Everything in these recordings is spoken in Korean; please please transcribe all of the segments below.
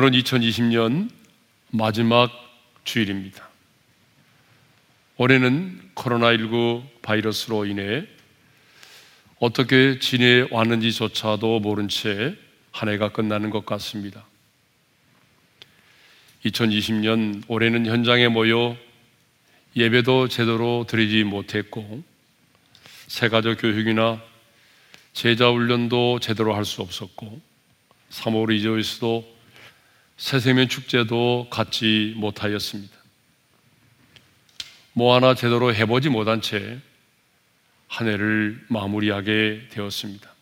오늘은 2020년 마지막 주일입니다. 올해는 코로나19 바이러스로 인해 어떻게 지내왔는지조차도 모른 채 한 해가 끝나는 것 같습니다. 2020년 올해는 현장에 모여 예배도 제대로 드리지 못했고 새가족 교육이나 제자 훈련도 제대로 할 수 없었고 3월 리조이스도 새세면 축제도 갖지 못하였습니다. 뭐 하나 제대로 해보지 못한 채 한 해를 마무리하게 되었습니다.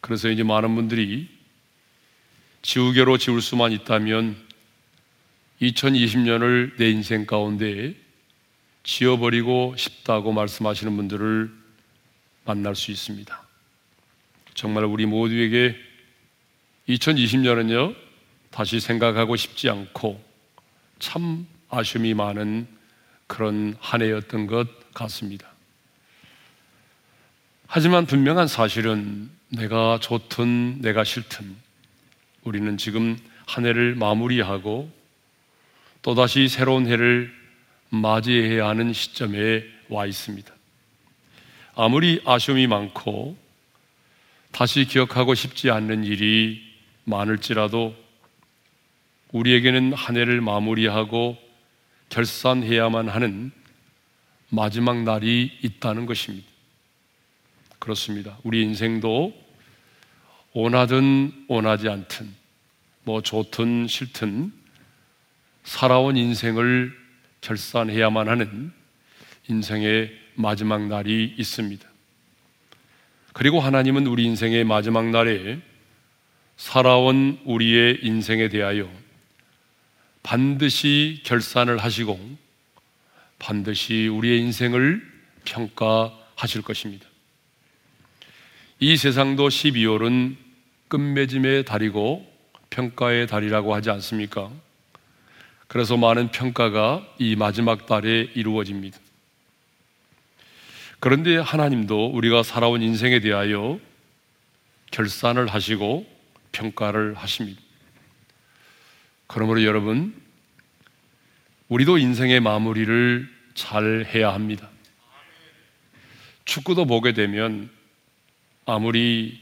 그래서 이제 많은 분들이 지우개로 지울 수만 있다면 2020년을 내 인생 가운데 지워버리고 싶다고 말씀하시는 분들을 만날 수 있습니다. 정말 우리 모두에게 2020년은요, 다시 생각하고 싶지 않고 참 아쉬움이 많은 그런 한 해였던 것 같습니다. 하지만 분명한 사실은 내가 좋든 내가 싫든 우리는 지금 한 해를 마무리하고 또다시 새로운 해를 맞이해야 하는 시점에 와 있습니다. 아무리 아쉬움이 많고 다시 기억하고 싶지 않는 일이 많을지라도 우리에게는 한 해를 마무리하고 결산해야만 하는 마지막 날이 있다는 것입니다. 그렇습니다. 우리 인생도 원하든 원하지 않든 뭐 좋든 싫든 살아온 인생을 결산해야만 하는 인생의 마지막 날이 있습니다. 그리고 하나님은 우리 인생의 마지막 날에 살아온 우리의 인생에 대하여 반드시 결산을 하시고 반드시 우리의 인생을 평가하실 것입니다. 이 세상도 12월은 끝맺음의 달이고 평가의 달이라고 하지 않습니까? 그래서 많은 평가가 이 마지막 달에 이루어집니다. 그런데 하나님도 우리가 살아온 인생에 대하여 결산을 하시고 평가를 하십니다. 그러므로 여러분, 우리도 인생의 마무리를 잘 해야 합니다. 축구도 보게 되면 아무리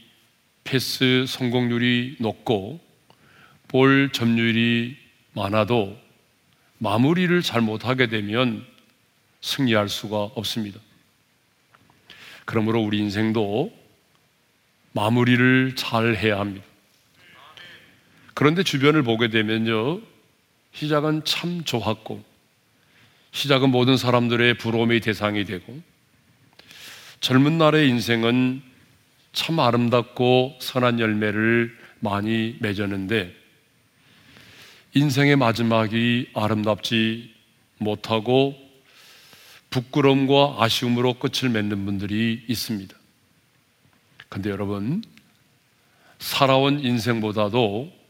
패스 성공률이 높고 볼 점유율이 많아도 마무리를 잘 못하게 되면 승리할 수가 없습니다. 그러므로 우리 인생도 마무리를 잘 해야 합니다. 그런데 주변을 보게 되면요. 시작은 참 좋았고, 시작은 모든 사람들의 부러움의 대상이 되고, 젊은 날의 인생은 참 아름답고 선한 열매를 많이 맺었는데, 인생의 마지막이 아름답지 못하고 부끄러움과 아쉬움으로 끝을 맺는 분들이 있습니다. 근데 여러분, 살아온 인생보다도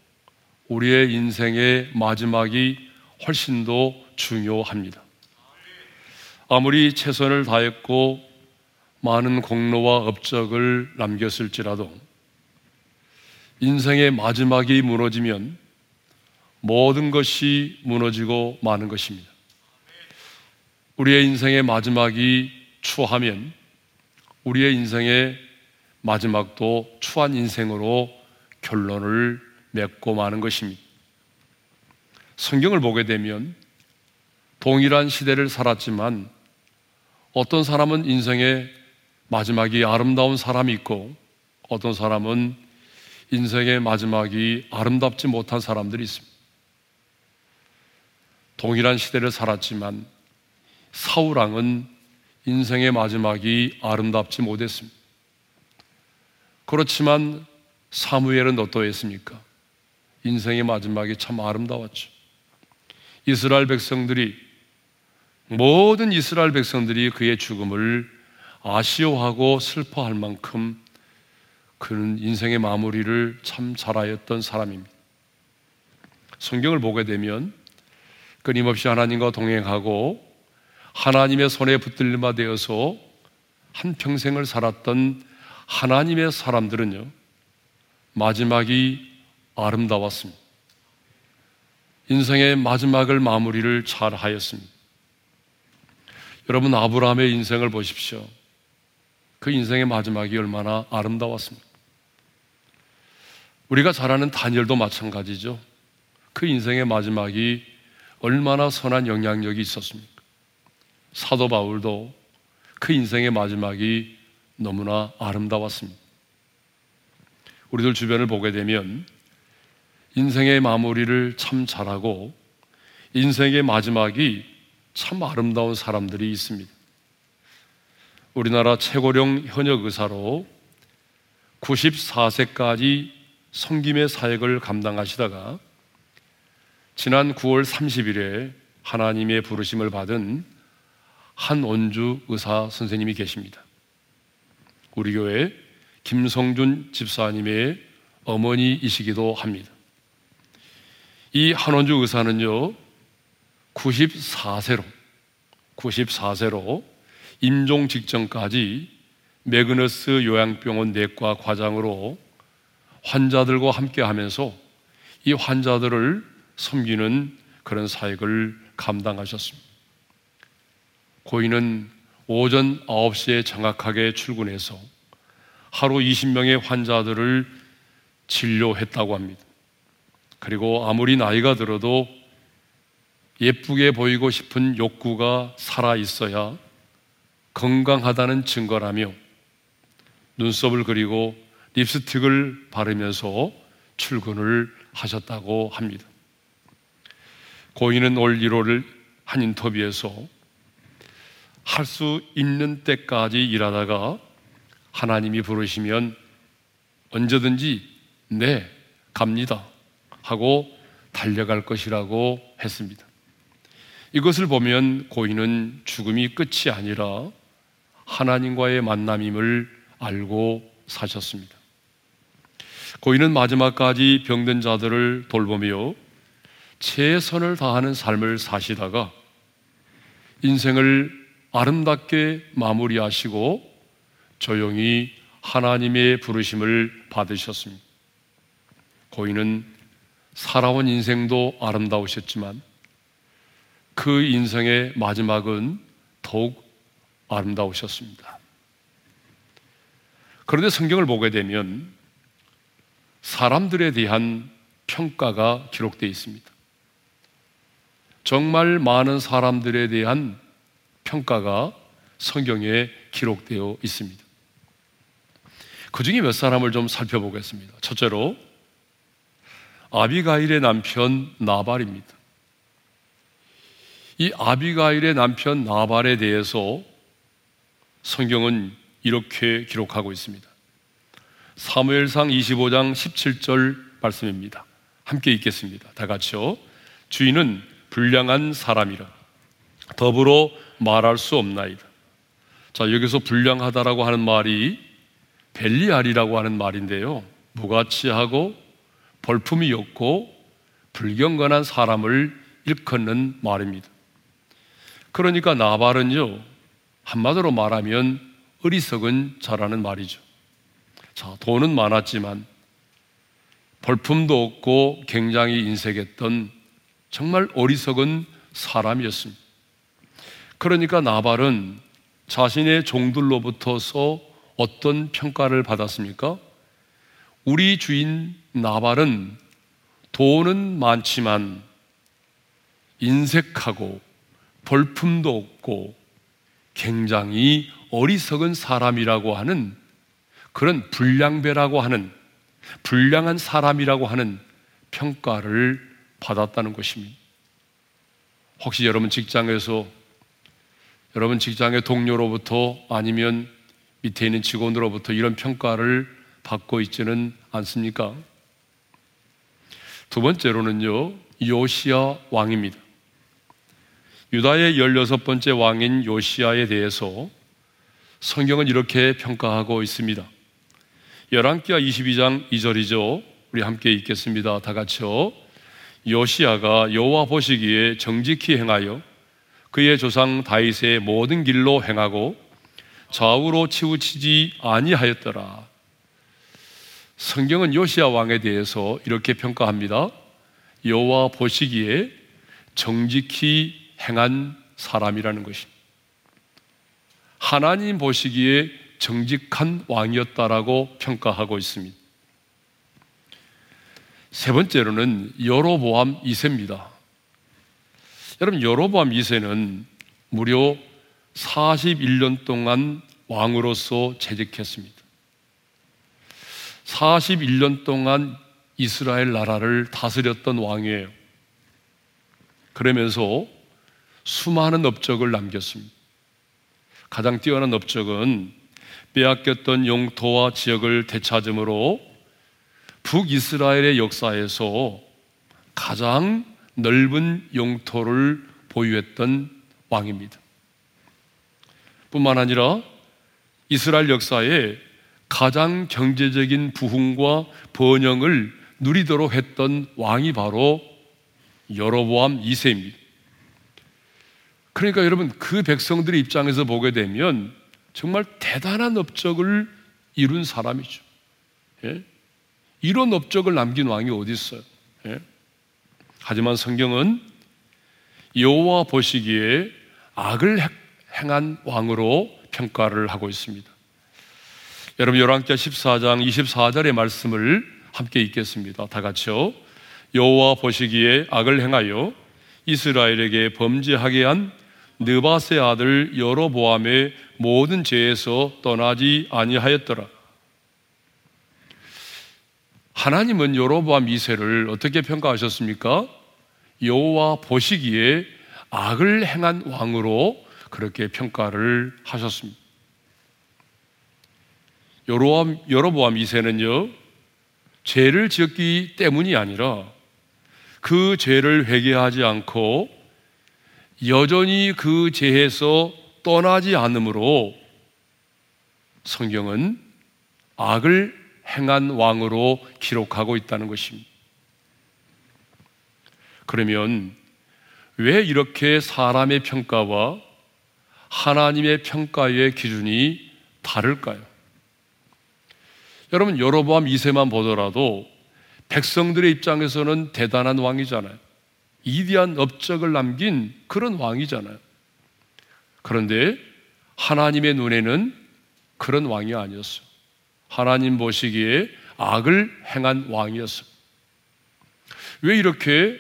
우리의 인생의 마지막이 훨씬 더 중요합니다. 아무리 최선을 다했고 많은 공로와 업적을 남겼을지라도 인생의 마지막이 무너지면 모든 것이 무너지고 마는 것입니다. 우리의 인생의 마지막이 추하면 우리의 인생의 마지막도 추한 인생으로 결론을 맺고 마는 것입니다. 성경을 보게 되면 동일한 시대를 살았지만 어떤 사람은 인생의 마지막이 아름다운 사람이 있고 어떤 사람은 인생의 마지막이 아름답지 못한 사람들이 있습니다. 동일한 시대를 살았지만 사우랑은 인생의 마지막이 아름답지 못했습니다. 그렇지만 사무엘은 어떠했습니까? 인생의 마지막이 참 아름다웠죠. 이스라엘 백성들이 모든 이스라엘 백성들이 그의 죽음을 아쉬워하고 슬퍼할 만큼 그는 인생의 마무리를 참 잘하였던 사람입니다. 성경을 보게 되면 끊임없이 하나님과 동행하고 하나님의 손에 붙들림바 되어서 한 평생을 살았던 하나님의 사람들은요, 마지막이 아름다웠습니다. 인생의 마지막을 마무리를 잘 하였습니다. 여러분, 아브라함의 인생을 보십시오. 그 인생의 마지막이 얼마나 아름다웠습니까? 우리가 잘 아는 다니엘도 마찬가지죠. 그 인생의 마지막이 얼마나 선한 영향력이 있었습니까? 사도 바울도 그 인생의 마지막이 너무나 아름다웠습니다. 우리들 주변을 보게 되면 인생의 마무리를 참 잘하고 인생의 마지막이 참 아름다운 사람들이 있습니다. 우리나라 최고령 현역 의사로 94세까지 성김의 사역을 감당하시다가 지난 9월 30일에 하나님의 부르심을 받은 한원주 의사 선생님이 계십니다. 우리 교회 김성준 집사님의 어머니이시기도 합니다. 이 한원주 의사는요, 94세로, 94세로 임종 직전까지 매그너스 요양병원 내과 과장으로 환자들과 함께 하면서 이 환자들을 섬기는 그런 사역을 감당하셨습니다. 고인은 오전 9시에 정확하게 출근해서 하루 20명의 환자들을 진료했다고 합니다. 그리고 아무리 나이가 들어도 예쁘게 보이고 싶은 욕구가 살아 있어야 건강하다는 증거라며 눈썹을 그리고 립스틱을 바르면서 출근을 하셨다고 합니다. 고인은 올 1월을 한 인터뷰에서 할 수 있는 때까지 일하다가 하나님이 부르시면 언제든지 네, 갑니다. 하고 달려갈 것이라고 했습니다. 이것을 보면 고인은 죽음이 끝이 아니라 하나님과의 만남임을 알고 사셨습니다. 고인은 마지막까지 병든 자들을 돌보며 최선을 다하는 삶을 사시다가 인생을 아름답게 마무리하시고 조용히 하나님의 부르심을 받으셨습니다. 고인은 살아온 인생도 아름다우셨지만 그 인생의 마지막은 더욱 아름다우셨습니다. 그런데 성경을 보게 되면 사람들에 대한 평가가 기록되어 있습니다. 정말 많은 사람들에 대한 평가가 성경에 기록되어 있습니다. 그 중에 몇 사람을 좀 살펴보겠습니다. 첫째로, 아비가일의 남편 나발입니다. 이 아비가일의 남편 나발에 대해서 성경은 이렇게 기록하고 있습니다. 사무엘상 25장 17절 말씀입니다. 함께 읽겠습니다. 다 같이요. 주인은 불량한 사람이라 더불어 말할 수 없나이다. 자, 여기서 불량하다라고 하는 말이 벨리알이라고 하는 말인데요. 무가치하고 벌품이 없고 불경건한 사람을 일컫는 말입니다. 그러니까 나발은요, 한마디로 말하면 어리석은 자라는 말이죠. 자, 돈은 많았지만 벌품도 없고 굉장히 인색했던 정말 어리석은 사람이었습니다. 그러니까 나발은 자신의 종들로부터서 어떤 평가를 받았습니까? 우리 주인 나발은 돈은 많지만 인색하고 벌품도 없고 굉장히 어리석은 사람이라고 하는 그런 불량배라고 하는 불량한 사람이라고 하는 평가를 받았다는 것입니다. 혹시 여러분 직장에서 여러분 직장의 동료로부터 아니면 밑에 있는 직원으로부터 이런 평가를 받고 있지는 않습니까? 두 번째로는요, 요시아 왕입니다. 유다의 16번째 왕인 요시아에 대해서 성경은 이렇게 평가하고 있습니다. 11기와 22장 2절이죠. 우리 함께 읽겠습니다. 다 같이요. 요시아가 여호와 보시기에 정직히 행하여 그의 조상 다윗의 모든 길로 행하고 좌우로 치우치지 아니하였더라. 성경은 요시아 왕에 대해서 이렇게 평가합니다. 여호와 보시기에 정직히 행한 사람이라는 것입니다. 하나님 보시기에 정직한 왕이었다라고 평가하고 있습니다. 세 번째로는 여로보암 2세입니다. 여러분 여로보암 2세는 무려 41년 동안 왕으로서 재직했습니다. 41년 동안 이스라엘 나라를 다스렸던 왕이에요. 그러면서 수많은 업적을 남겼습니다. 가장 뛰어난 업적은 빼앗겼던 영토와 지역을 되찾음으로 북이스라엘의 역사에서 가장 넓은 영토를 보유했던 왕입니다. 뿐만 아니라 이스라엘 역사에 가장 경제적인 부흥과 번영을 누리도록 했던 왕이 바로 여로보암 2세입니다. 그러니까 여러분 그 백성들의 입장에서 보게 되면 정말 대단한 업적을 이룬 사람이죠. 예? 이런 업적을 남긴 왕이 어디 있어요? 예? 하지만 성경은 여호와 보시기에 악을 행한 왕으로 평가를 하고 있습니다. 여러분 열왕기 14장 24절의 말씀을 함께 읽겠습니다. 다 같이요. 여호와 보시기에 악을 행하여 이스라엘에게 범죄하게 한 느바세 아들 여로보암의 모든 죄에서 떠나지 아니하였더라. 하나님은 여로보암 2세를 어떻게 평가하셨습니까? 여호와 보시기에 악을 행한 왕으로 그렇게 평가를 하셨습니다. 여로보암, 여로보암 2세는요, 죄를 지었기 때문이 아니라 그 죄를 회개하지 않고 여전히 그 죄에서 떠나지 않으므로 성경은 악을 행한 왕으로 기록하고 있다는 것입니다. 그러면 왜 이렇게 사람의 평가와 하나님의 평가의 기준이 다를까요? 여러분 여로보암 2세만 보더라도 백성들의 입장에서는 대단한 왕이잖아요. 이디한 업적을 남긴 그런 왕이잖아요. 그런데 하나님의 눈에는 그런 왕이 아니었어요. 하나님 보시기에 악을 행한 왕이었어요. 왜 이렇게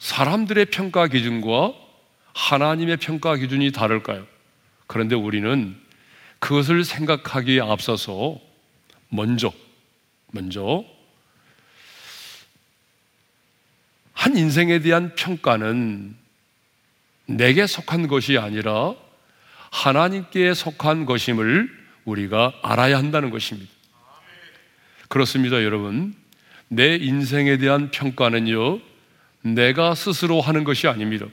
사람들의 평가 기준과 하나님의 평가 기준이 다를까요? 그런데 우리는 그것을 생각하기에 앞서서 먼저, 먼저 한 인생에 대한 평가는 내게 속한 것이 아니라 하나님께 속한 것임을 우리가 알아야 한다는 것입니다. 그렇습니다, 여러분. 내 인생에 대한 평가는요, 내가 스스로 하는 것이 아닙니다.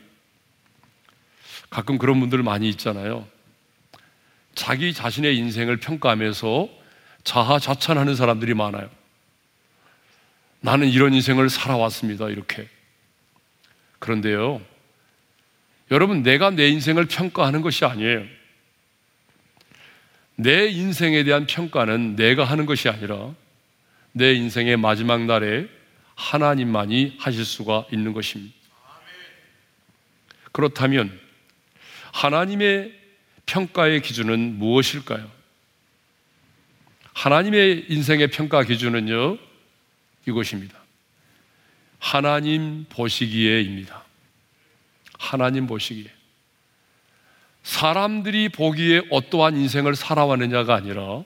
가끔 그런 분들 많이 있잖아요. 자기 자신의 인생을 평가하면서 자하자찬하는 사람들이 많아요. 나는 이런 인생을 살아왔습니다. 이렇게. 그런데요, 여러분, 내가 내 인생을 평가하는 것이 아니에요. 내 인생에 대한 평가는 내가 하는 것이 아니라 내 인생의 마지막 날에 하나님만이 하실 수가 있는 것입니다. 그렇다면 하나님의 평가의 기준은 무엇일까요? 하나님의 인생의 평가 기준은요, 이것입니다. 하나님 보시기에입니다. 하나님 보시기에. 사람들이 보기에 어떠한 인생을 살아왔느냐가 아니라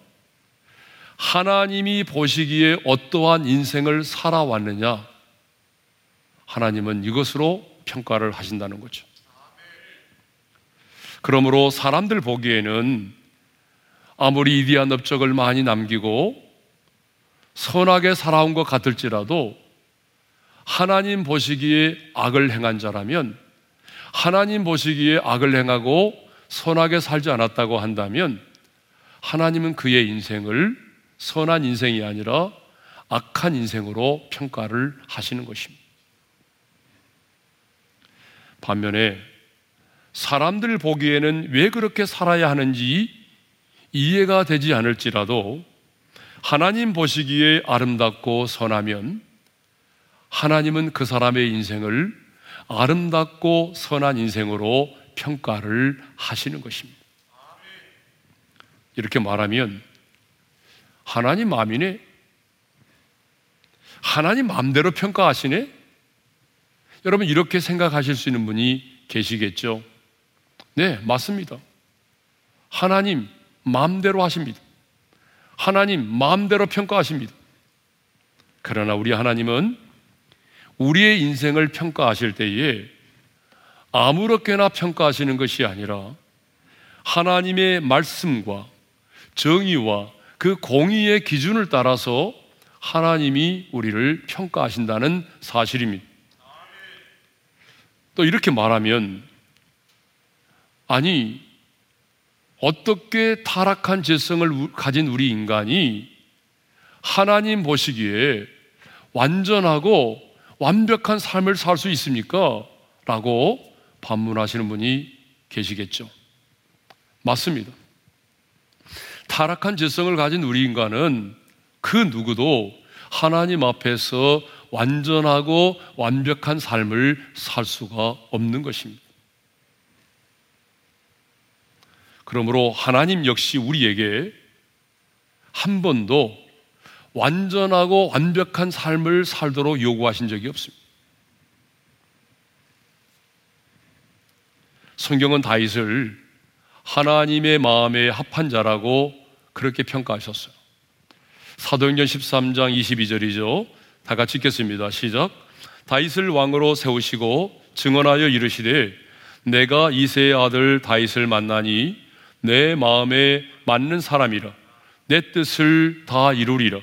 하나님이 보시기에 어떠한 인생을 살아왔느냐. 하나님은 이것으로 평가를 하신다는 거죠. 그러므로 사람들 보기에는 아무리 이디한 업적을 많이 남기고 선하게 살아온 것 같을지라도 하나님 보시기에 악을 행한 자라면 하나님 보시기에 악을 행하고 선하게 살지 않았다고 한다면 하나님은 그의 인생을 선한 인생이 아니라 악한 인생으로 평가를 하시는 것입니다. 반면에 사람들 보기에는 왜 그렇게 살아야 하는지 이해가 되지 않을지라도 하나님 보시기에 아름답고 선하면 하나님은 그 사람의 인생을 아름답고 선한 인생으로 평가를 하시는 것입니다. 이렇게 말하면 하나님 마음이네? 하나님 마음대로 평가하시네? 여러분 이렇게 생각하실 수 있는 분이 계시겠죠? 네, 맞습니다. 하나님 마음대로 하십니다. 하나님 마음대로 평가하십니다. 그러나 우리 하나님은 우리의 인생을 평가하실 때에 아무렇게나 평가하시는 것이 아니라 하나님의 말씀과 정의와 그 공의의 기준을 따라서 하나님이 우리를 평가하신다는 사실입니다. 또 이렇게 말하면 아니 어떻게 타락한 재성을 가진 우리 인간이 하나님 보시기에 완전하고 완벽한 삶을 살 수 있습니까? 라고 반문하시는 분이 계시겠죠. 맞습니다. 타락한 재성을 가진 우리 인간은 그 누구도 하나님 앞에서 완전하고 완벽한 삶을 살 수가 없는 것입니다. 그러므로 하나님 역시 우리에게 한 번도 완전하고 완벽한 삶을 살도록 요구하신 적이 없습니다. 성경은 다윗을 하나님의 마음에 합한 자라고 그렇게 평가하셨어요. 사도행전 13장 22절이죠. 다 같이 읽겠습니다. 시작. 다윗을 왕으로 세우시고 증언하여 이르시되 내가 이세의 아들 다윗을 만나니 내 마음에 맞는 사람이라 내 뜻을 다 이루리라.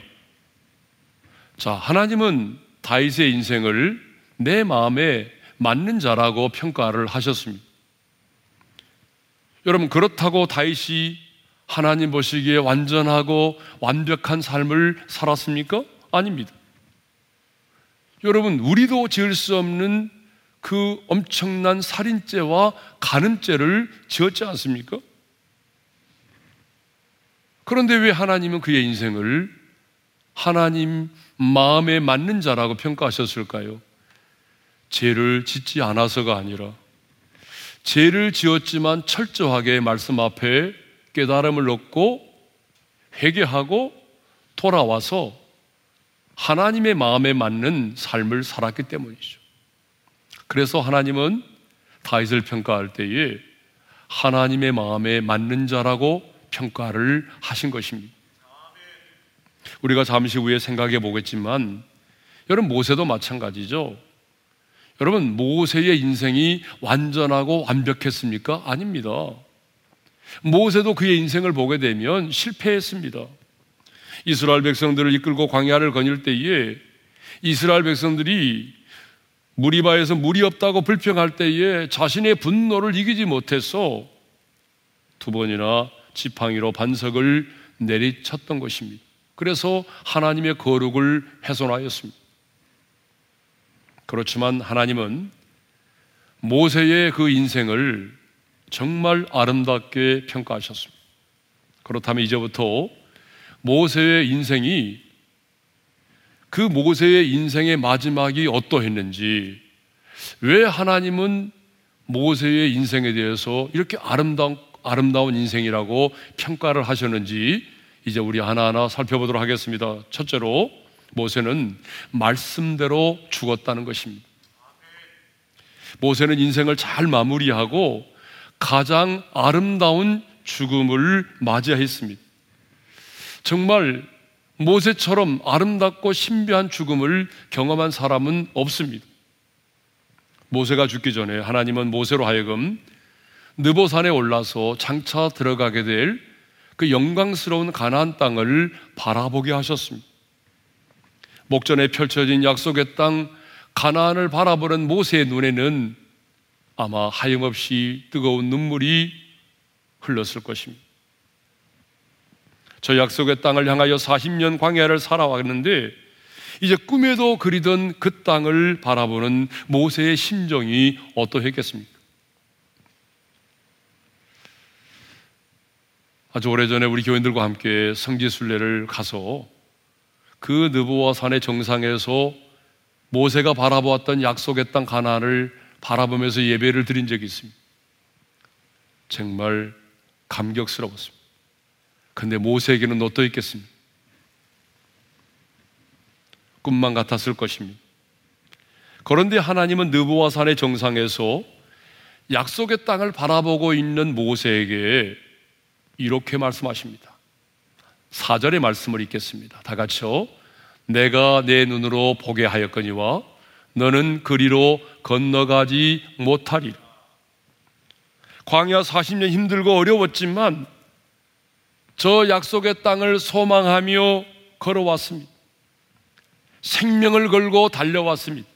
자, 하나님은 다윗의 인생을 내 마음에 맞는 자라고 평가를 하셨습니다. 여러분 그렇다고 다윗이 하나님 보시기에 완전하고 완벽한 삶을 살았습니까? 아닙니다. 여러분 우리도 지을 수 없는 그 엄청난 살인죄와 간음죄를 지었지 않습니까? 그런데 왜 하나님은 그의 인생을 하나님 마음에 맞는 자라고 평가하셨을까요? 죄를 짓지 않아서가 아니라 죄를 지었지만 철저하게 말씀 앞에 깨달음을 얻고 회개하고 돌아와서 하나님의 마음에 맞는 삶을 살았기 때문이죠. 그래서 하나님은 다윗을 평가할 때에 하나님의 마음에 맞는 자라고 평가를 하신 것입니다. 우리가 잠시 후에 생각해 보겠지만 여러분 모세도 마찬가지죠. 여러분 모세의 인생이 완전하고 완벽했습니까? 아닙니다. 모세도 그의 인생을 보게 되면 실패했습니다. 이스라엘 백성들을 이끌고 광야를 거닐 때에 이스라엘 백성들이 무리바에서 물이 없다고 불평할 때에 자신의 분노를 이기지 못해서 두 번이나 지팡이로 반석을 내리쳤던 것입니다. 그래서 하나님의 거룩을 훼손하였습니다. 그렇지만 하나님은 모세의 그 인생을 정말 아름답게 평가하셨습니다. 그렇다면 이제부터 모세의 인생이 그 모세의 인생의 마지막이 어떠했는지 왜 하나님은 모세의 인생에 대해서 이렇게 아름다운, 아름다운 인생이라고 평가를 하셨는지 이제 우리 하나하나 살펴보도록 하겠습니다. 첫째로 모세는 말씀대로 죽었다는 것입니다. 모세는 인생을 잘 마무리하고 가장 아름다운 죽음을 맞이했습니다. 정말 모세처럼 아름답고 신비한 죽음을 경험한 사람은 없습니다. 모세가 죽기 전에 하나님은 모세로 하여금 느보산에 올라서 장차 들어가게 될 그 영광스러운 가나안 땅을 바라보게 하셨습니다. 목전에 펼쳐진 약속의 땅 가나안을 바라보는 모세의 눈에는 아마 하염없이 뜨거운 눈물이 흘렀을 것입니다. 저 약속의 땅을 향하여 40년 광야를 살아왔는데 이제 꿈에도 그리던 그 땅을 바라보는 모세의 심정이 어떠했겠습니까? 아주 오래전에 우리 교인들과 함께 성지순례를 가서 그 느보와 산의 정상에서 모세가 바라보았던 약속의 땅 가나안을 바라보면서 예배를 드린 적이 있습니다. 정말 감격스러웠습니다. 근데 모세에게는 어떠 있겠습니까? 꿈만 같았을 것입니다. 그런데 하나님은 느보와 산의 정상에서 약속의 땅을 바라보고 있는 모세에게 이렇게 말씀하십니다. 4절의 말씀을 읽겠습니다. 다 같이요. 내가 내 눈으로 보게 하였거니와 너는 그리로 건너가지 못하리라. 광야 40년 힘들고 어려웠지만 저 약속의 땅을 소망하며 걸어왔습니다. 생명을 걸고 달려왔습니다.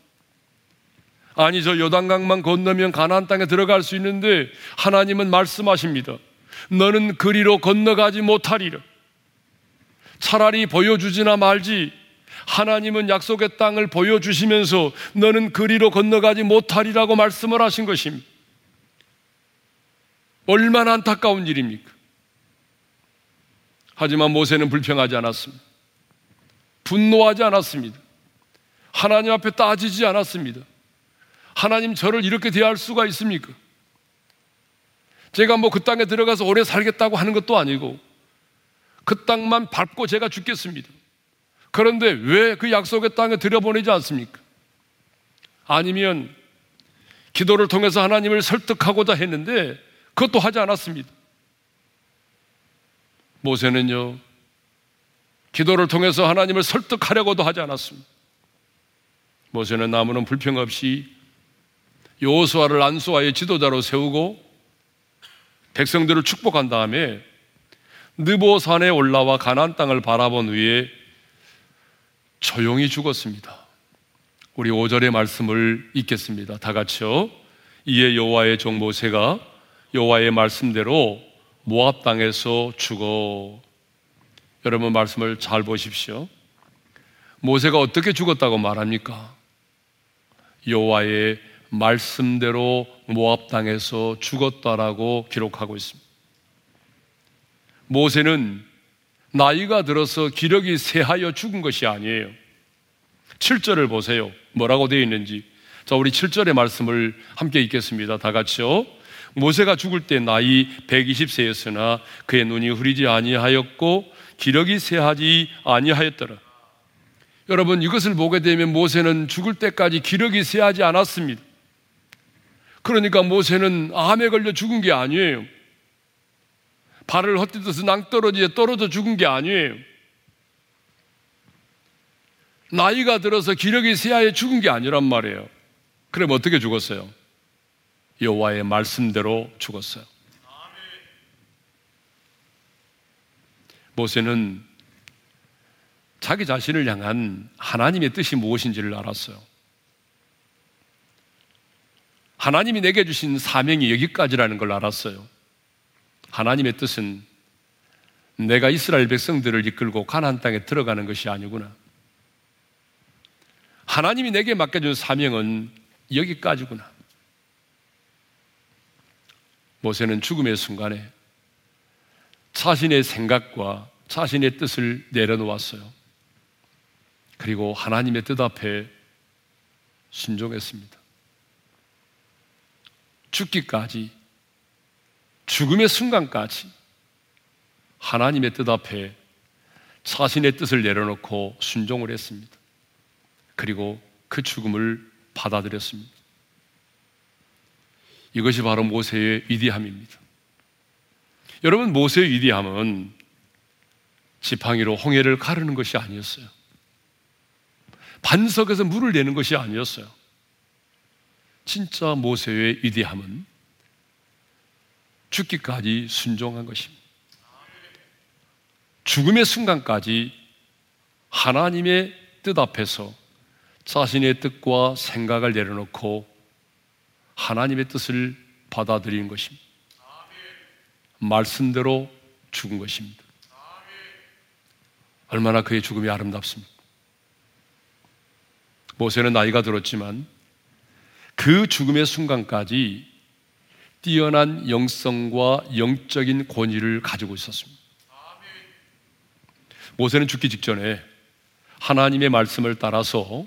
아니 저 요단강만 건너면 가나안 땅에 들어갈 수 있는데 하나님은 말씀하십니다. 너는 그리로 건너가지 못하리라. 차라리 보여주지나 말지. 하나님은 약속의 땅을 보여주시면서 너는 그리로 건너가지 못하리라고 말씀을 하신 것입니다. 얼마나 안타까운 일입니까? 하지만 모세는 불평하지 않았습니다. 분노하지 않았습니다. 하나님 앞에 따지지 않았습니다. 하나님 저를 이렇게 대할 수가 있습니까? 제가 뭐 그 땅에 들어가서 오래 살겠다고 하는 것도 아니고 그 땅만 밟고 제가 죽겠습니다. 그런데 왜 그 약속의 땅에 들여보내지 않습니까? 아니면 기도를 통해서 하나님을 설득하고자 했는데 그것도 하지 않았습니다. 모세는요, 기도를 통해서 하나님을 설득하려고도 하지 않았습니다. 모세는 나무는 불평 없이 요호수아를 안수하의 지도자로 세우고 백성들을 축복한 다음에 느보산에 올라와 가나안 땅을 바라본 후에 조용히 죽었습니다. 우리 5절의 말씀을 읽겠습니다. 다 같이요. 이에 여호와의 종 모세가 여호와의 말씀대로 모압 땅에서 죽어 여러분 말씀을 잘 보십시오. 모세가 어떻게 죽었다고 말합니까? 여호와의 말씀대로 모압 땅에서 죽었다라고 기록하고 있습니다. 모세는 나이가 들어서 기력이 쇠하여 죽은 것이 아니에요. 7절을 보세요. 뭐라고 되어 있는지. 자, 우리 7절의 말씀을 함께 읽겠습니다. 다 같이요. 모세가 죽을 때 나이 120세였으나 그의 눈이 흐리지 아니하였고 기력이 쇠하지 아니하였더라. 여러분 이것을 보게 되면 모세는 죽을 때까지 기력이 쇠하지 않았습니다. 그러니까 모세는 암에 걸려 죽은 게 아니에요. 발을 헛디뎌서 낭떠러지에 떨어져 죽은 게 아니에요. 나이가 들어서 기력이 쇠하여 죽은 게 아니란 말이에요. 그럼 어떻게 죽었어요? 여호와의 말씀대로 죽었어요. 모세는 자기 자신을 향한 하나님의 뜻이 무엇인지를 알았어요. 하나님이 내게 주신 사명이 여기까지라는 걸 알았어요. 하나님의 뜻은 내가 이스라엘 백성들을 이끌고 가나안 땅에 들어가는 것이 아니구나. 하나님이 내게 맡겨준 사명은 여기까지구나. 모세는 죽음의 순간에 자신의 생각과 자신의 뜻을 내려놓았어요. 그리고 하나님의 뜻 앞에 순종했습니다. 죽기까지, 죽음의 순간까지 하나님의 뜻 앞에 자신의 뜻을 내려놓고 순종을 했습니다. 그리고 그 죽음을 받아들였습니다. 이것이 바로 모세의 위대함입니다. 여러분, 모세의 위대함은 지팡이로 홍해를 가르는 것이 아니었어요. 반석에서 물을 내는 것이 아니었어요. 진짜 모세의 위대함은 죽기까지 순종한 것입니다. 죽음의 순간까지 하나님의 뜻 앞에서 자신의 뜻과 생각을 내려놓고 하나님의 뜻을 받아들이는 것입니다. 말씀대로 죽은 것입니다. 얼마나 그의 죽음이 아름답습니까? 모세는 나이가 들었지만 그 죽음의 순간까지 뛰어난 영성과 영적인 권위를 가지고 있었습니다. 모세는 죽기 직전에 하나님의 말씀을 따라서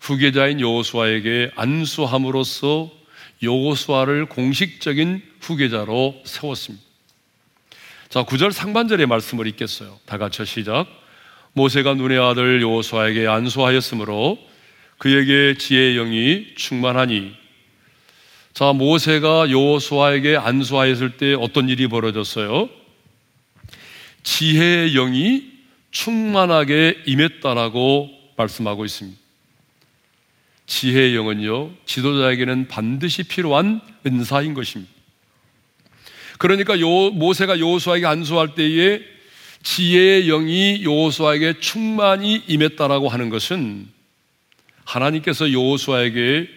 후계자인 여호수아에게 안수함으로써 여호수아를 공식적인 후계자로 세웠습니다. 자, 9절 상반절의 말씀을 읽겠어요. 다 같이 시작. 모세가 눈의 아들 여호수아에게 안수하였으므로 그에게 지혜의 영이 충만하니 자, 모세가 여호수아에게 안수하였을 때 어떤 일이 벌어졌어요? 지혜의 영이 충만하게 임했다라고 말씀하고 있습니다. 지혜의 영은요, 지도자에게는 반드시 필요한 은사인 것입니다. 그러니까 요, 모세가 여호수아에게 안수할 때에 지혜의 영이 여호수아에게 충만히 임했다라고 하는 것은 하나님께서 여호수아에게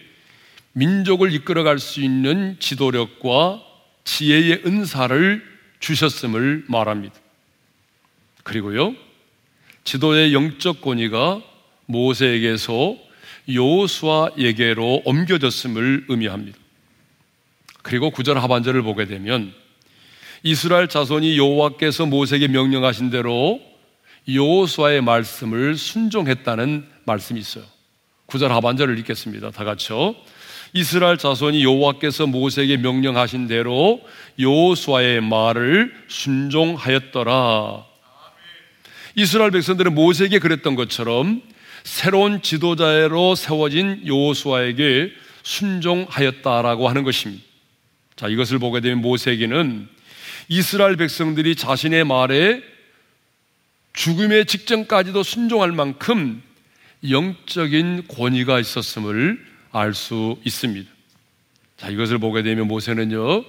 민족을 이끌어갈 수 있는 지도력과 지혜의 은사를 주셨음을 말합니다. 그리고요, 지도의 영적 권위가 모세에게서 여호수아에게로 옮겨졌음을 의미합니다. 그리고 구절 하반절을 보게 되면 이스라엘 자손이 여호와께서 모세에게 명령하신 대로 여호수아의 말씀을 순종했다는 말씀이 있어요. 구절 하반절을 읽겠습니다. 다 같이요. 이스라엘 자손이 여호와께서 모세에게 명령하신 대로 여호수아의 말을 순종하였더라. 이스라엘 백성들은 모세에게 그랬던 것처럼 새로운 지도자로 세워진 여호수아에게 순종하였다라고 하는 것입니다. 자, 이것을 보게 되면 모세에게는 이스라엘 백성들이 자신의 말에 죽음의 직전까지도 순종할 만큼 영적인 권위가 있었음을 알 수 있습니다. 자, 이것을 보게 되면 모세는요,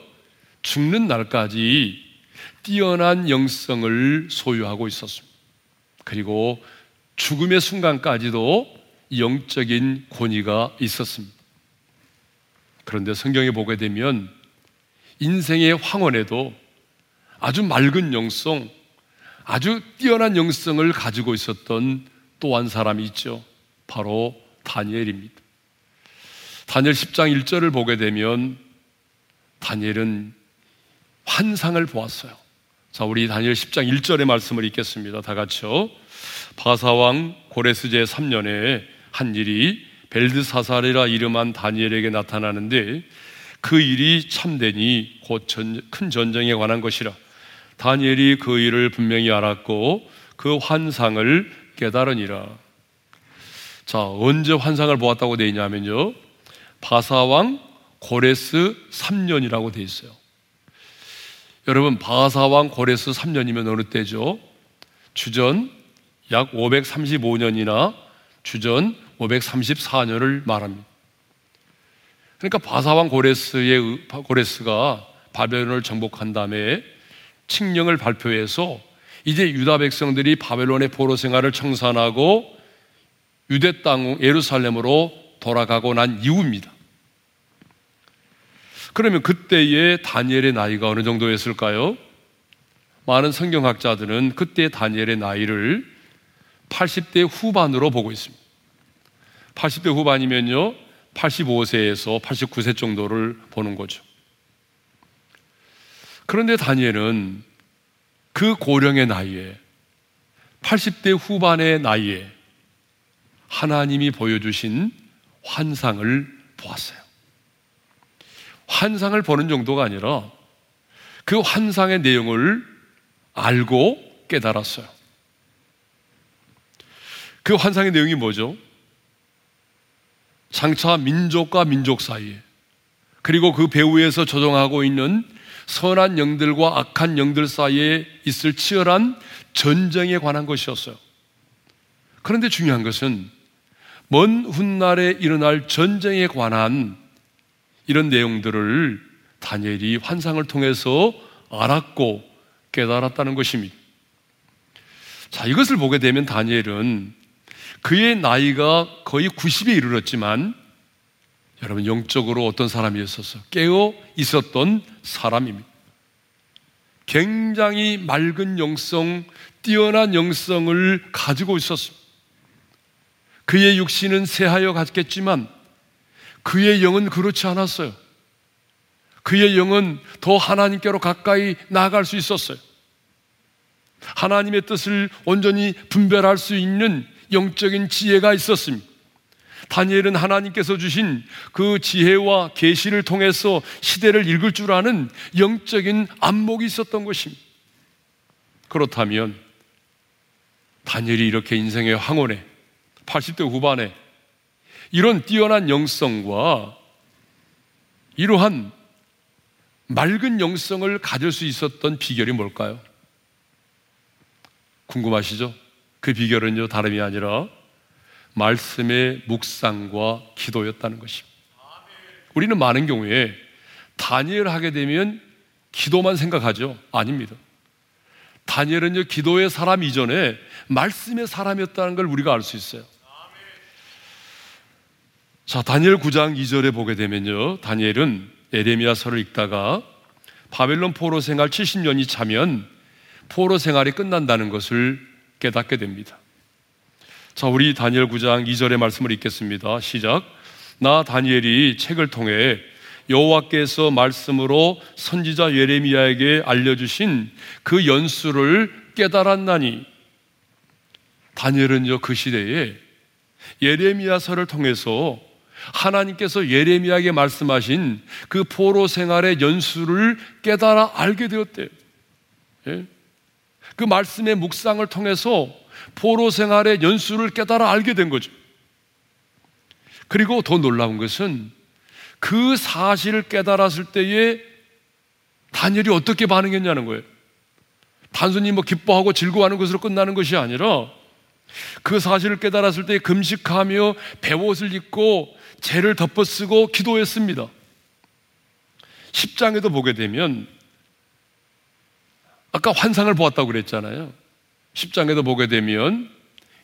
죽는 날까지 뛰어난 영성을 소유하고 있었습니다. 그리고 죽음의 순간까지도 영적인 권위가 있었습니다. 그런데 성경에 보게 되면 인생의 황혼에도 아주 맑은 영성, 아주 뛰어난 영성을 가지고 있었던 또 한 사람이 있죠. 바로 다니엘입니다. 다니엘 10장 1절을 보게 되면 다니엘은 환상을 보았어요. 자, 우리 다니엘 10장 1절의 말씀을 읽겠습니다. 다 같이요. 바사왕 고레스 제 3년에 한 일이 벨드사살이라 이름한 다니엘에게 나타나는데 그 일이 참되니 곧 큰 전쟁에 관한 것이라 다니엘이 그 일을 분명히 알았고 그 환상을 깨달으니라. 자, 언제 환상을 보았다고 되어 있냐면요. 바사왕 고레스 3년이라고 되어 있어요. 여러분, 바사왕 고레스 3년이면 어느 때죠? 주전 약 535년이나 주전 534년을 말합니다. 그러니까 바사왕 고레스의 고레스가 바벨론을 정복한 다음에 칙령을 발표해서 이제 유다 백성들이 바벨론의 포로 생활을 청산하고 유대 땅 예루살렘으로 돌아가고 난 이후입니다. 그러면 그때의 다니엘의 나이가 어느 정도였을까요? 많은 성경학자들은 그때 다니엘의 나이를 80대 후반으로 보고 있습니다. 80대 후반이면요, 85세에서 89세 정도를 보는 거죠. 그런데 다니엘은 그 고령의 나이에 80대 후반의 나이에 하나님이 보여주신 환상을 보았어요. 환상을 보는 정도가 아니라 그 환상의 내용을 알고 깨달았어요. 그 환상의 내용이 뭐죠? 장차 민족과 민족 사이에 그리고 그 배후에서 조종하고 있는 선한 영들과 악한 영들 사이에 있을 치열한 전쟁에 관한 것이었어요. 그런데 중요한 것은 먼 훗날에 일어날 전쟁에 관한 이런 내용들을 다니엘이 환상을 통해서 알았고 깨달았다는 것입니다. 자, 이것을 보게 되면 다니엘은 그의 나이가 거의 90에 이르렀지만 여러분 영적으로 어떤 사람이었어서 깨어 있었던 사람입니다. 굉장히 맑은 영성, 뛰어난 영성을 가지고 있었습니다. 그의 육신은 새하여 갔겠지만 그의 영은 그렇지 않았어요. 그의 영은 더 하나님께로 가까이 나아갈 수 있었어요. 하나님의 뜻을 온전히 분별할 수 있는 영적인 지혜가 있었습니다. 다니엘은 하나님께서 주신 그 지혜와 계시를 통해서 시대를 읽을 줄 아는 영적인 안목이 있었던 것입니다. 그렇다면 다니엘이 이렇게 인생의 황혼에 80대 후반에 이런 뛰어난 영성과 이러한 맑은 영성을 가질 수 있었던 비결이 뭘까요? 궁금하시죠? 그 비결은요, 다름이 아니라 말씀의 묵상과 기도였다는 것입니다. 우리는 많은 경우에 다니엘 하게 되면 기도만 생각하죠? 아닙니다. 다니엘은요, 기도의 사람 이전에 말씀의 사람이었다는 걸 우리가 알 수 있어요. 자, 다니엘 9장 2절에 보게 되면요. 다니엘은 에레미야서를 읽다가 바벨론 포로 생활 70년이 차면 포로 생활이 끝난다는 것을 깨닫게 됩니다. 자, 우리 다니엘 9장 2절의 말씀을 읽겠습니다. 시작. 나 다니엘이 책을 통해 여호와께서 말씀으로 선지자 예레미야에게 알려주신 그 연수를 깨달았나니 다니엘은요 그 시대에 예레미야서를 통해서 하나님께서 예레미야에게 말씀하신 그 포로 생활의 연수를 깨달아 알게 되었대요. 예? 그 말씀의 묵상을 통해서 포로 생활의 연수를 깨달아 알게 된 거죠. 그리고 더 놀라운 것은 그 사실을 깨달았을 때에 다니엘이 어떻게 반응했냐는 거예요. 단순히 뭐 기뻐하고 즐거워하는 것으로 끝나는 것이 아니라 그 사실을 깨달았을 때 금식하며 배옷을 입고 죄를 덮어쓰고 기도했습니다. 10장에도 보게 되면 아까 환상을 보았다고 그랬잖아요. 10장에도 보게 되면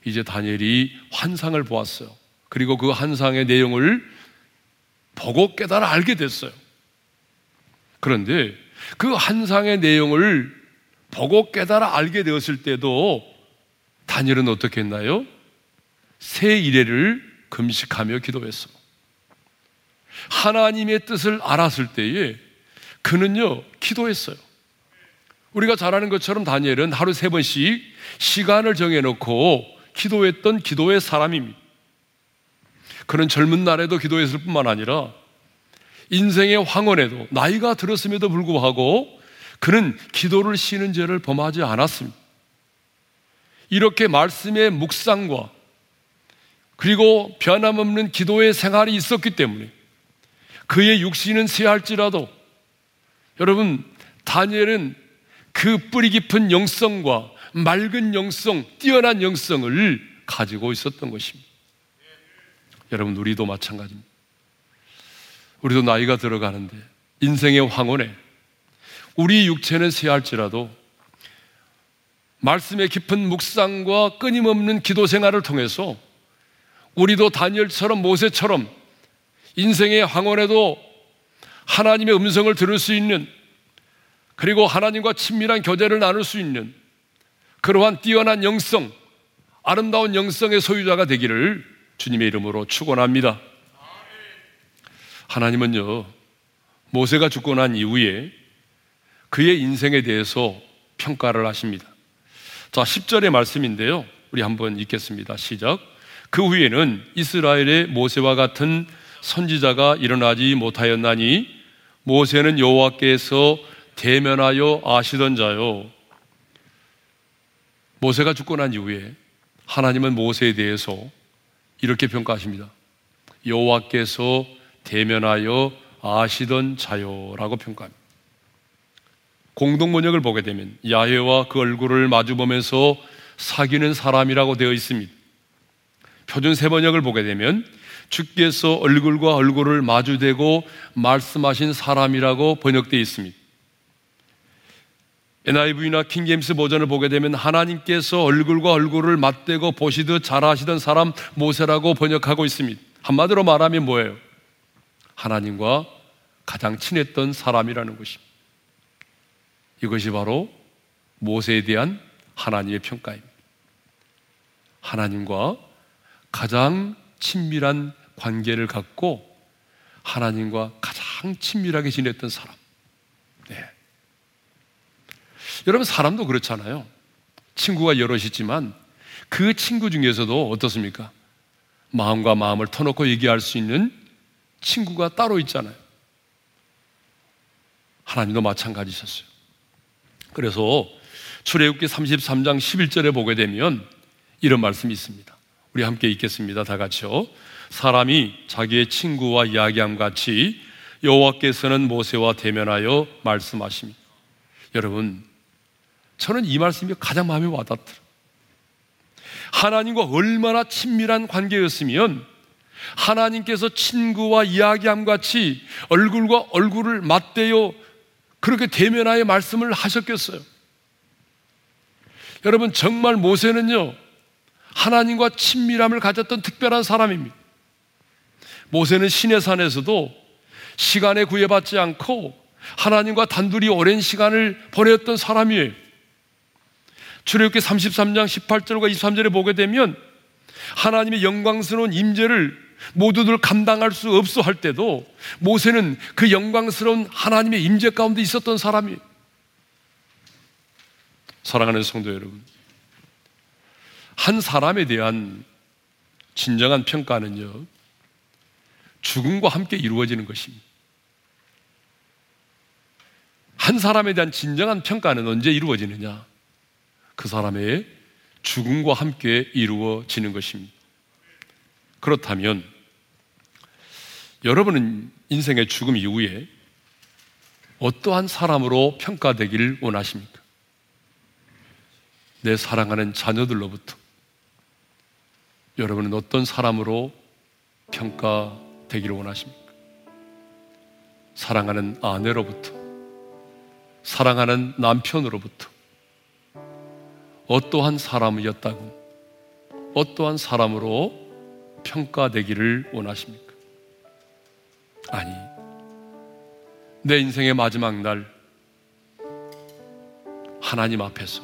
이제 다니엘이 환상을 보았어요. 그리고 그 환상의 내용을 보고 깨달아 알게 됐어요. 그런데 그 환상의 내용을 보고 깨달아 알게 되었을 때도 다니엘은 어떻게 했나요? 새 이래를 금식하며 기도했어. 하나님의 뜻을 알았을 때에 그는요, 기도했어요. 우리가 잘 아는 것처럼 다니엘은 하루 세 번씩 시간을 정해놓고 기도했던 기도의 사람입니다. 그는 젊은 날에도 기도했을 뿐만 아니라 인생의 황혼에도 나이가 들었음에도 불구하고 그는 기도를 쉬는 죄를 범하지 않았습니다. 이렇게 말씀의 묵상과 그리고 변함없는 기도의 생활이 있었기 때문에 그의 육신은 쇠할지라도 여러분 다니엘은 그 뿌리 깊은 영성과 맑은 영성, 뛰어난 영성을 가지고 있었던 것입니다. 여러분, 우리도 마찬가지입니다. 우리도 나이가 들어가는데 인생의 황혼에 우리 육체는 쇠할지라도 말씀의 깊은 묵상과 끊임없는 기도 생활을 통해서 우리도 다니엘처럼 모세처럼 인생의 황혼에도 하나님의 음성을 들을 수 있는 그리고 하나님과 친밀한 교제를 나눌 수 있는 그러한 뛰어난 영성, 아름다운 영성의 소유자가 되기를 주님의 이름으로 축원합니다. 하나님은요 모세가 죽고 난 이후에 그의 인생에 대해서 평가를 하십니다. 자, 10절의 말씀인데요. 우리 한번 읽겠습니다. 시작. 그 후에는 이스라엘의 모세와 같은 선지자가 일어나지 못하였나니 모세는 여호와께서 대면하여 아시던 자요. 모세가 죽고 난 이후에 하나님은 모세에 대해서 이렇게 평가하십니다. 여호와께서 대면하여 아시던 자요라고 평가합니다. 공동 번역을 보게 되면 야훼와 그 얼굴을 마주 보면서 사귀는 사람이라고 되어 있습니다. 표준 세 번역을 보게 되면 주께서 얼굴과 얼굴을 마주대고 말씀하신 사람이라고 번역되어 있습니다. NIV나 킹게임스 버전을 보게 되면 하나님께서 얼굴과 얼굴을 맞대고 보시듯 잘하시던 사람 모세라고 번역하고 있습니다. 한마디로 말하면 뭐예요? 하나님과 가장 친했던 사람이라는 것입니다. 이것이 바로 모세에 대한 하나님의 평가입니다. 하나님과 가장 친밀한 관계를 갖고 하나님과 가장 친밀하게 지냈던 사람. 여러분, 사람도 그렇잖아요. 친구가 여럿 있지만 그 친구 중에서도 어떻습니까? 마음과 마음을 터놓고 얘기할 수 있는 친구가 따로 있잖아요. 하나님도 마찬가지셨어요. 그래서 출애굽기 33장 11절에 보게 되면 이런 말씀이 있습니다. 우리 함께 읽겠습니다. 다 같이요. 사람이 자기의 친구와 이야기함 같이 여호와께서는 모세와 대면하여 말씀하십니다. 여러분, 저는 이 말씀이 가장 마음에 와닿더라. 하나님과 얼마나 친밀한 관계였으면 하나님께서 친구와 이야기함 같이 얼굴과 얼굴을 맞대어 그렇게 대면하여 말씀을 하셨겠어요. 여러분, 정말 모세는요, 하나님과 친밀함을 가졌던 특별한 사람입니다. 모세는 신의 산에서도 시간에 구애받지 않고 하나님과 단둘이 오랜 시간을 보냈던 사람이에요. 출애굽기 33장 18절과 23절에 보게 되면 하나님의 영광스러운 임재를 모두들 감당할 수 없어 할 때도 모세는 그 영광스러운 하나님의 임재 가운데 있었던 사람이 사랑하는 성도 여러분 한 사람에 대한 진정한 평가는요 죽음과 함께 이루어지는 것입니다. 한 사람에 대한 진정한 평가는 언제 이루어지느냐 그 사람의 죽음과 함께 이루어지는 것입니다. 그렇다면 여러분은 인생의 죽음 이후에 어떠한 사람으로 평가되기를 원하십니까? 내 사랑하는 자녀들로부터 여러분은 어떤 사람으로 평가되기를 원하십니까? 사랑하는 아내로부터, 사랑하는 남편으로부터, 어떠한 사람이었다고 어떠한 사람으로 평가되기를 원하십니까? 아니, 내 인생의 마지막 날 하나님 앞에서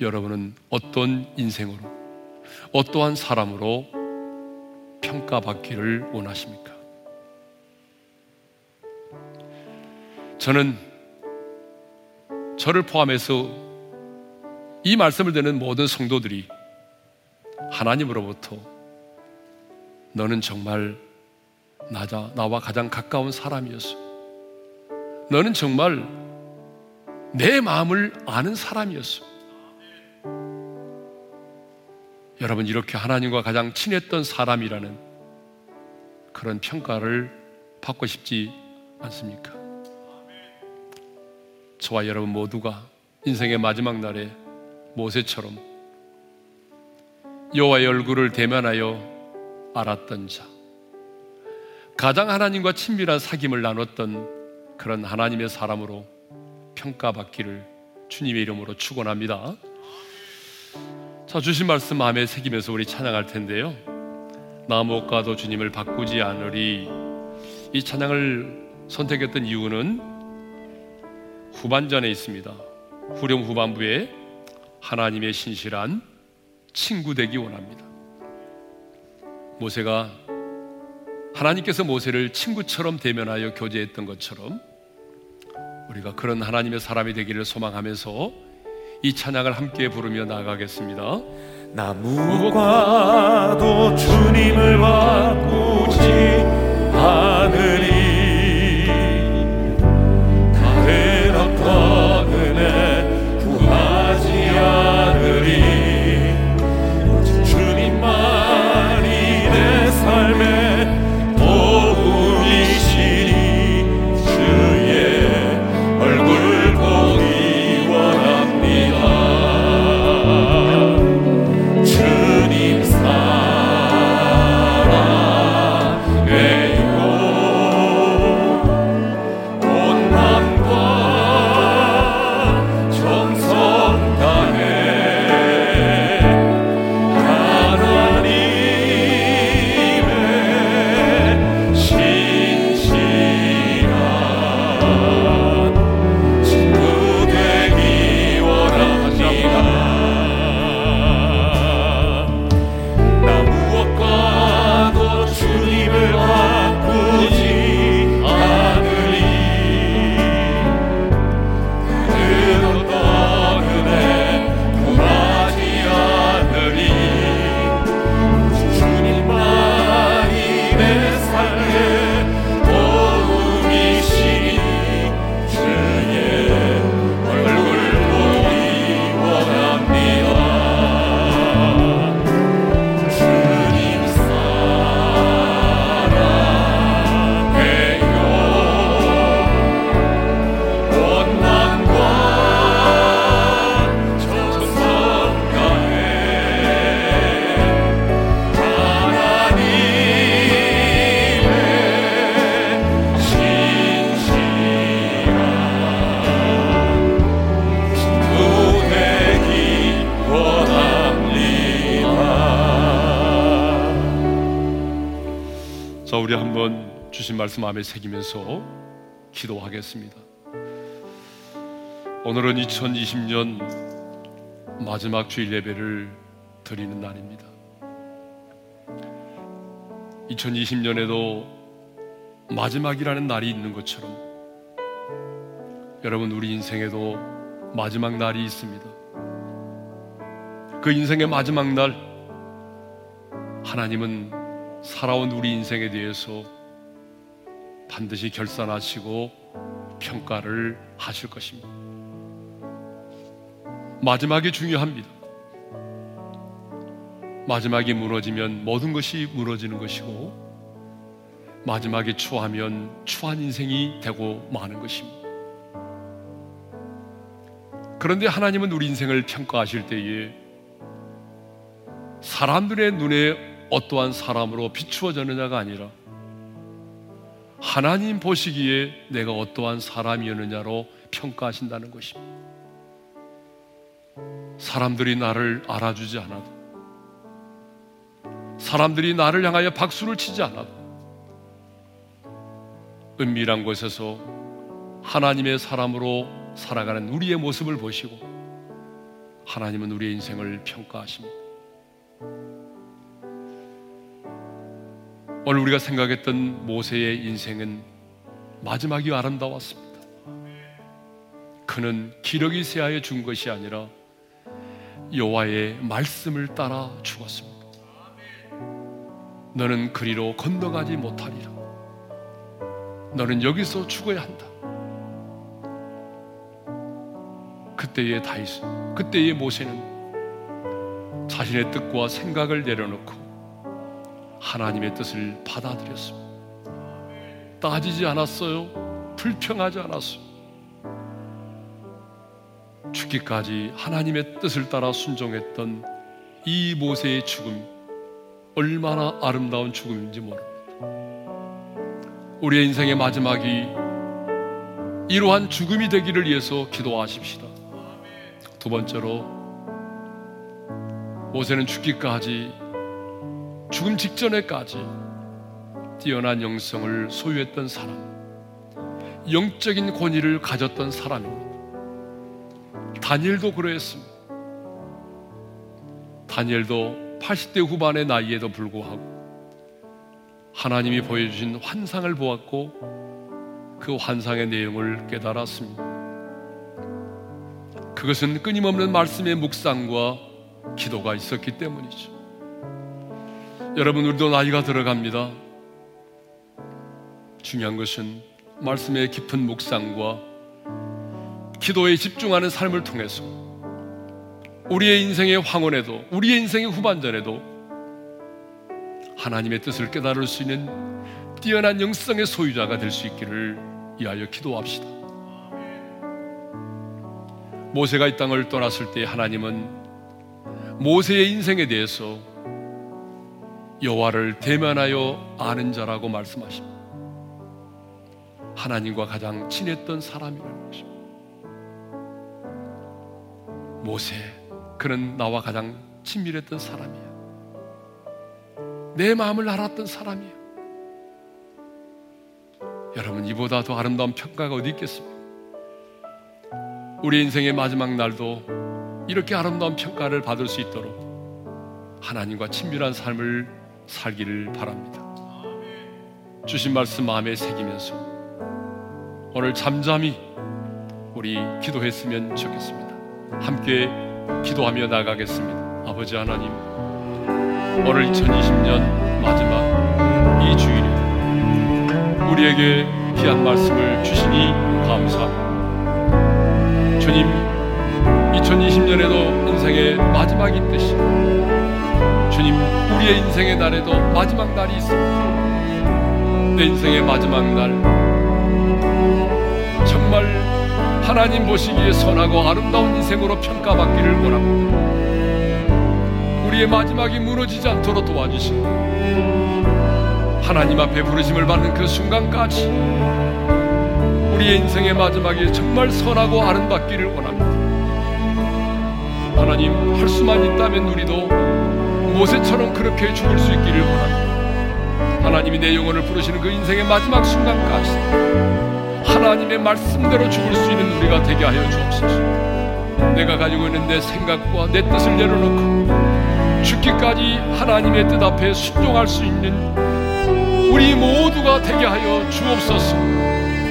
여러분은 어떤 인생으로 어떠한 사람으로 평가받기를 원하십니까? 저는 저를 포함해서 이 말씀을 듣는 모든 성도들이 하나님으로부터 너는 정말 나자, 나와 가장 가까운 사람이었어. 너는 정말 내 마음을 아는 사람이었어. 여러분, 이렇게 하나님과 가장 친했던 사람이라는 그런 평가를 받고 싶지 않습니까? 저와 여러분 모두가 인생의 마지막 날에 모세처럼 여호와의 얼굴을 대면하여 알았던 자, 가장 하나님과 친밀한 사귐을 나눴던 그런 하나님의 사람으로 평가받기를 주님의 이름으로 축원합니다. 자, 주신 말씀 마음에 새기면서 우리 찬양할 텐데요. 나못 가도 주님을 바꾸지 않으리. 이 찬양을 선택했던 이유는 후반전에 있습니다. 후렴 후반부에 하나님의 신실한 친구 되기 원합니다. 모세가 하나님께서 모세를 친구처럼 대면하여 교제했던 것처럼 우리가 그런 하나님의 사람이 되기를 소망하면서 이 찬양을 함께 부르며 나가겠습니다. 나무과도 주님을 바꾸지 않으 주신 말씀 마음에 새기면서 기도하겠습니다. 오늘은 2020년 마지막 주일 예배를 드리는 날입니다. 2020년에도 마지막이라는 날이 있는 것처럼 여러분 우리 인생에도 마지막 날이 있습니다. 그 인생의 마지막 날 하나님은 살아온 우리 인생에 대해서 반드시 결산하시고 평가를 하실 것입니다. 마지막이 중요합니다. 마지막이 무너지면 모든 것이 무너지는 것이고 마지막에 추하면 추한 인생이 되고 마는 것입니다. 그런데 하나님은 우리 인생을 평가하실 때에 사람들의 눈에 어떠한 사람으로 비추어졌느냐가 아니라 하나님 보시기에 내가 어떠한 사람이었느냐로 평가하신다는 것입니다. 사람들이 나를 알아주지 않아도 사람들이 나를 향하여 박수를 치지 않아도 은밀한 곳에서 하나님의 사람으로 살아가는 우리의 모습을 보시고 하나님은 우리의 인생을 평가하십니다. 오늘 우리가 생각했던 모세의 인생은 마지막이 아름다웠습니다. 그는 기러기 세아에 준 것이 아니라 여호와의 말씀을 따라 죽었습니다. 너는 그리로 건너가지 못하리라. 너는 여기서 죽어야 한다. 그때의 다윗, 그때의 모세는 자신의 뜻과 생각을 내려놓고 하나님의 뜻을 받아들였습니다. 따지지 않았어요. 불평하지 않았어요. 죽기까지 하나님의 뜻을 따라 순종했던 이 모세의 죽음 얼마나 아름다운 죽음인지 모릅니다. 우리의 인생의 마지막이 이러한 죽음이 되기를 위해서 기도하십시다. 두 번째로 모세는 죽기까지 죽음 직전에까지 뛰어난 영성을 소유했던 사람, 영적인 권위를 가졌던 사람입니다. 다니엘도 그러했습니다. 다니엘도 80대 후반의 나이에도 불구하고 하나님이 보여주신 환상을 보았고 그 환상의 내용을 깨달았습니다. 그것은 끊임없는 말씀의 묵상과 기도가 있었기 때문이죠. 여러분, 우리도 나이가 들어갑니다. 중요한 것은 말씀의 깊은 묵상과 기도에 집중하는 삶을 통해서 우리의 인생의 황혼에도 우리의 인생의 후반전에도 하나님의 뜻을 깨달을 수 있는 뛰어난 영성의 소유자가 될 수 있기를 위하여 기도합시다. 모세가 이 땅을 떠났을 때 하나님은 모세의 인생에 대해서 여호와를 대면하여 아는 자라고 말씀하십니다. 하나님과 가장 친했던 사람이라는 것입니다. 모세, 그는 나와 가장 친밀했던 사람이야. 내 마음을 알았던 사람이야. 여러분, 이보다 더 아름다운 평가가 어디 있겠습니까? 우리 인생의 마지막 날도 이렇게 아름다운 평가를 받을 수 있도록 하나님과 친밀한 삶을 살기를 바랍니다. 주신 말씀 마음에 새기면서 오늘 잠잠히 우리 기도했으면 좋겠습니다. 함께 기도하며 나가겠습니다. 아버지 하나님, 오늘 2020년 마지막 이 주일에 우리에게 귀한 말씀을 주시니 감사합니다. 주님, 2020년에도 인생의 마지막이 있듯이 주님, 우리의 인생의 날에도 마지막 날이 있습니다. 내 인생의 마지막 날 정말 하나님 보시기에 선하고 아름다운 인생으로 평가받기를 원합니다. 우리의 마지막이 무너지지 않도록 도와주시고 하나님 앞에 부르심을 받는 그 순간까지 우리의 인생의 마지막이 정말 선하고 아름답기를 원합니다. 하나님 할 수만 있다면 우리도 모세처럼 그렇게 죽을 수 있기를 원합니다. 하나님이 내 영혼을 부르시는 그 인생의 마지막 순간까지 하나님의 말씀대로 죽을 수 있는 우리가 되게 하여 주옵소서. 내가 가지고 있는 내 생각과 내 뜻을 내려놓고 죽기까지 하나님의 뜻 앞에 순종할 수 있는 우리 모두가 되게 하여 주옵소서.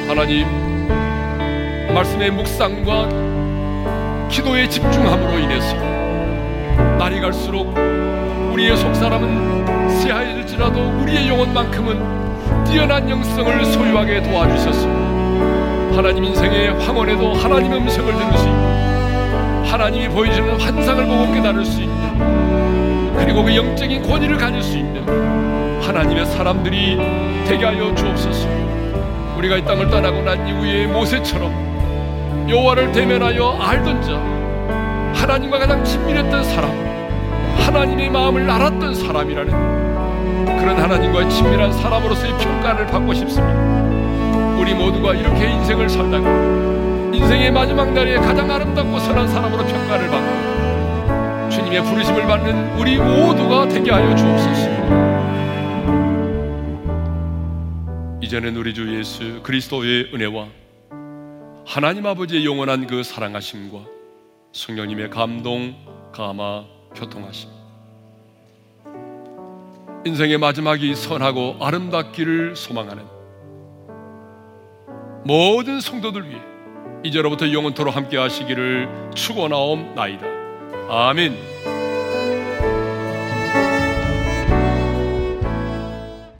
하나님, 말씀의 묵상과 기도에 집중함으로 인해서 날이 갈수록 우리의 속사람은 새하얘질지라도 우리의 영혼만큼은 뛰어난 영성을 소유하게 도와주셔서 하나님 인생의 황혼에도 하나님의 음성을 들을 수 있고 하나님이 보여주는 환상을 보고 깨달을 수 있는 그리고 그 영적인 권위를 가질 수 있는 하나님의 사람들이 되게 하여 주옵소서. 우리가 이 땅을 떠나고 난 이후에 모세처럼 여호와를 대면하여 알던 자 하나님과 가장 친밀했던 사람 하나님의 마음을 알았던 사람이라는 그런 하나님과의 친밀한 사람으로서의 평가를 받고 싶습니다. 우리 모두가 이렇게 인생을 살다가 인생의 마지막 날에 가장 아름답고 선한 사람으로 평가를 받고 주님의 부르심을 받는 우리 모두가 되게 하여 주옵소서. 이제는 우리 주 예수 그리스도의 은혜와 하나님 아버지의 영원한 그 사랑하심과 성령님의 감동, 감화, 교통하심 인생의 마지막이 선하고 아름답기를 소망하는 모든 성도들 위해 이제로부터 영원토록 함께 하시기를 축원하옵나이다. 아멘.